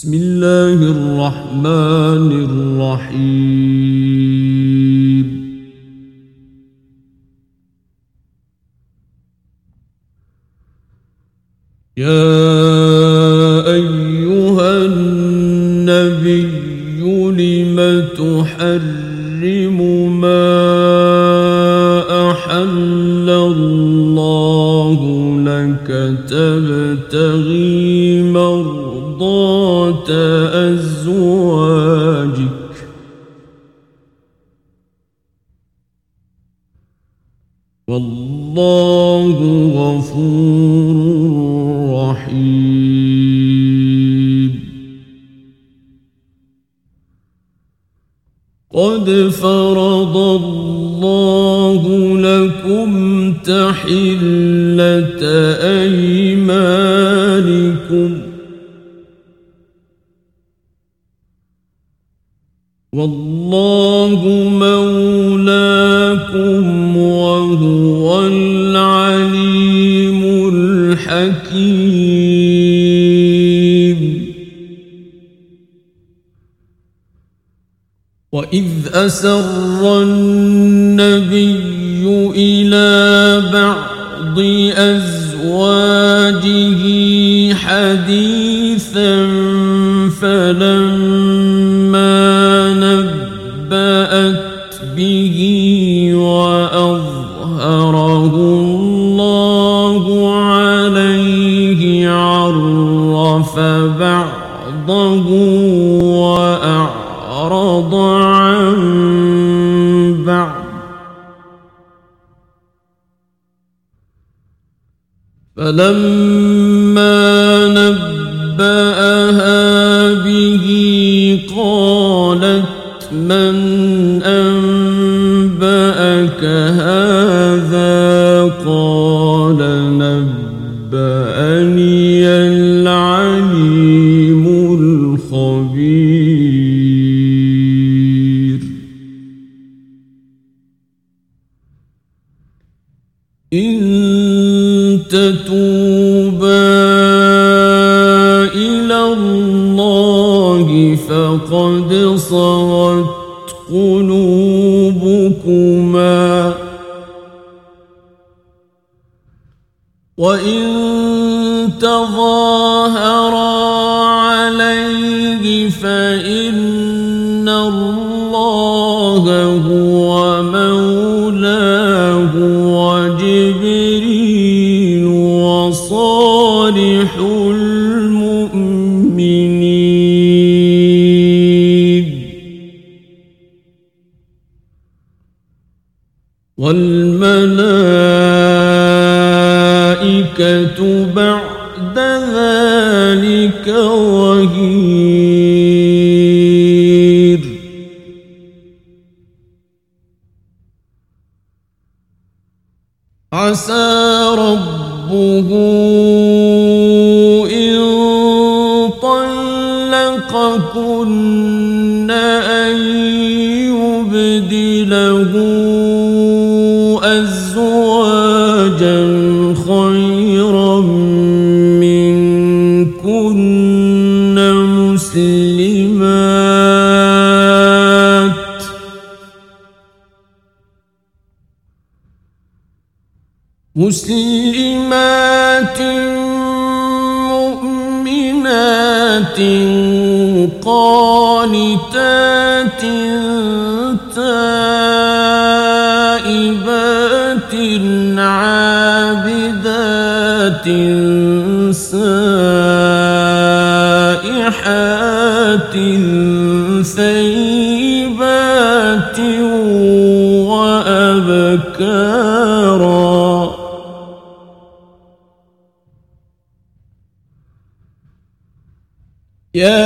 بسم الله الرحمن الرحيم. يا أيها النبي لم تحرم ما أحل الله لك تبتغي أزواجك. والله غفور رحيم. قد فرض الله لكم تحلة أيمانكم. والله مولاكم وهو العليم الحكيم. وإذ أسر النبي إلى بعض أزواجه حديثا نبأت به وأظهره الله عليه عرف بعضه وأعرض عن بعض. فلما إن تتوبا إلى الله فقد صغت قلوبكما. وإن تظاهرا والملائكة بعد ذلك ظهير عسى ربه إن طلقكن أن يبدله منكن مسلمات مسلمات مؤمنات قانتات تائبات عابدات سائحات ثيبات وأبكارا يا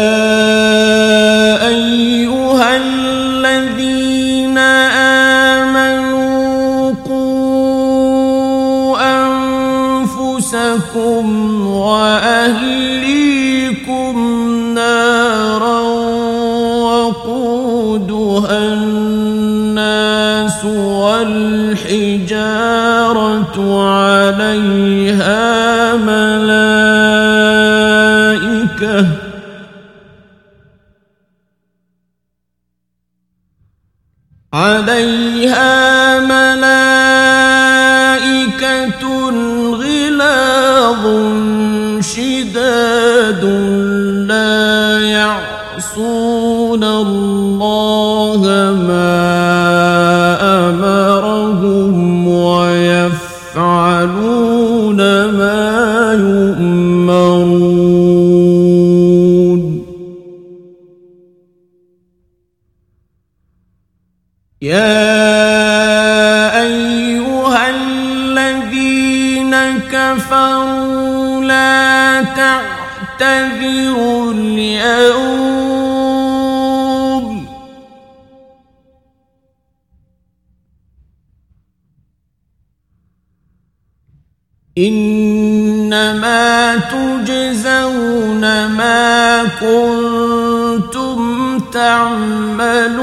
أيها الذين آمنوا قوا أنفسكم وأهليكم عليها ملائكة. عليها ملائكة. يا أيها الذين كفروا لا تعتذروا اليوم. إنما تجزون ما كنتم تعملون.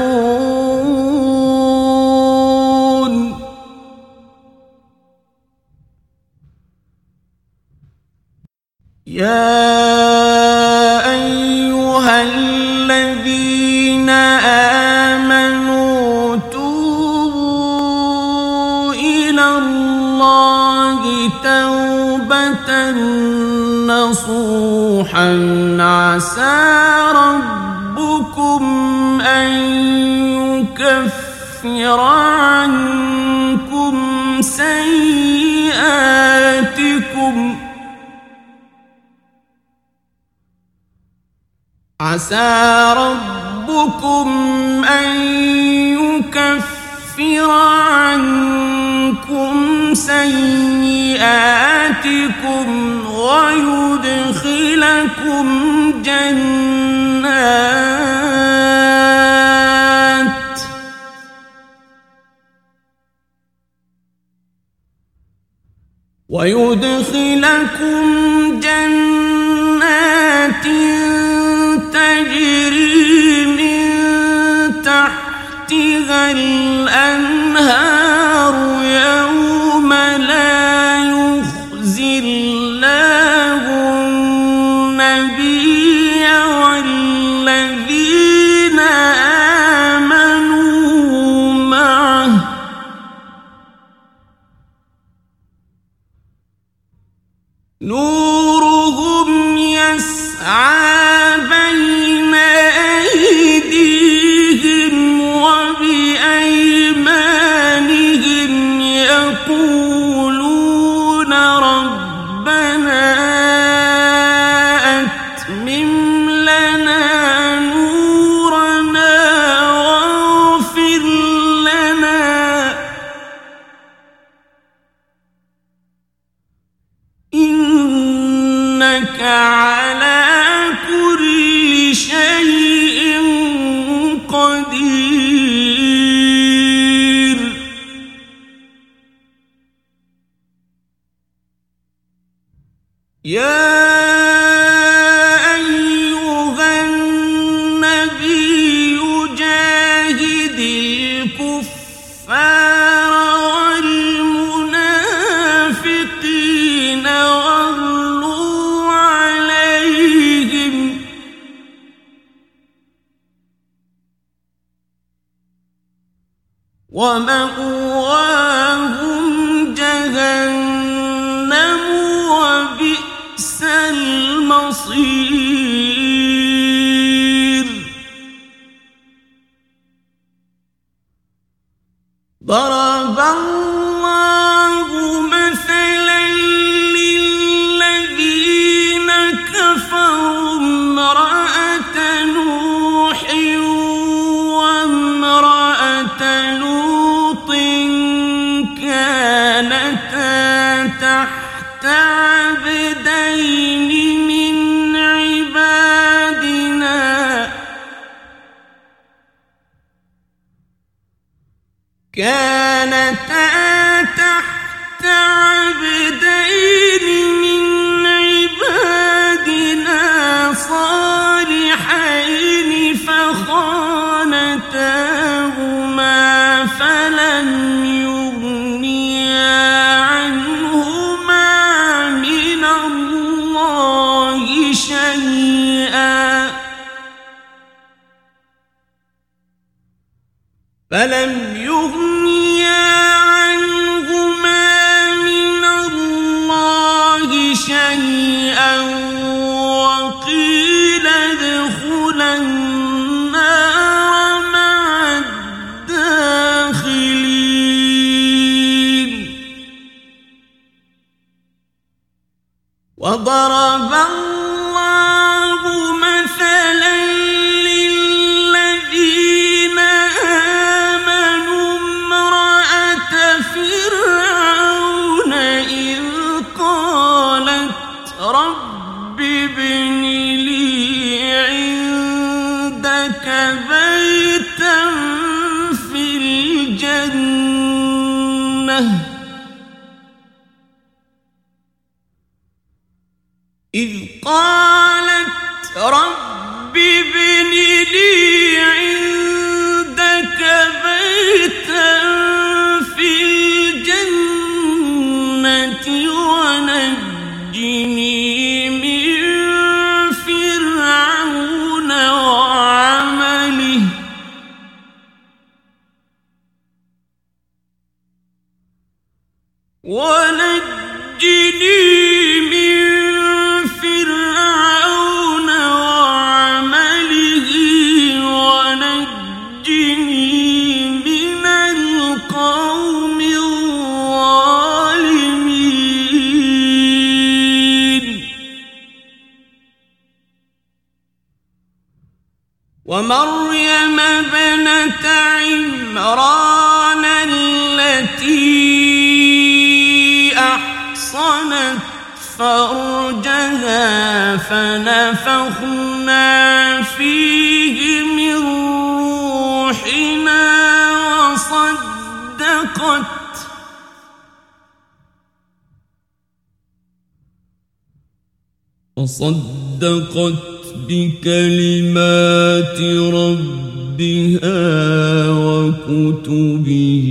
يا أيها الذين آمنوا توبوا إلى الله توبة نصوحا. عسى ربكم أن يكفر عنكم سيئاتكم. عسى ربكم أن يكفر عنكم سيئاتكم ويدخلكم جنات ويدخلكم جنات يا أيها النبي جاهد الكفار والمنافقين واغلوا عليهم. ومأواهم ضرب الله مثلا للذين كفروا امرأة نوح وامرأة لوط كانتا تحت عبدين كانتا تحت عبدين من عبادنا صالحين فخانتاهما فلم يغنيا عنهما من الله شيئا. فلم شيئا وقيل ادخلا النار مع الداخلين وضرب الله قالت رب ابن لي عندك بيتا في الجنة ونجني من فرعون ونجني ومريم ابنة عمران التي أحصنت فرجها فنفخنا فيه من روحنا وصدقت. وصدقت بكلمات ربها وكتبه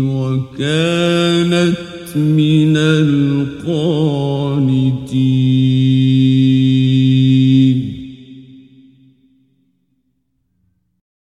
وكانت من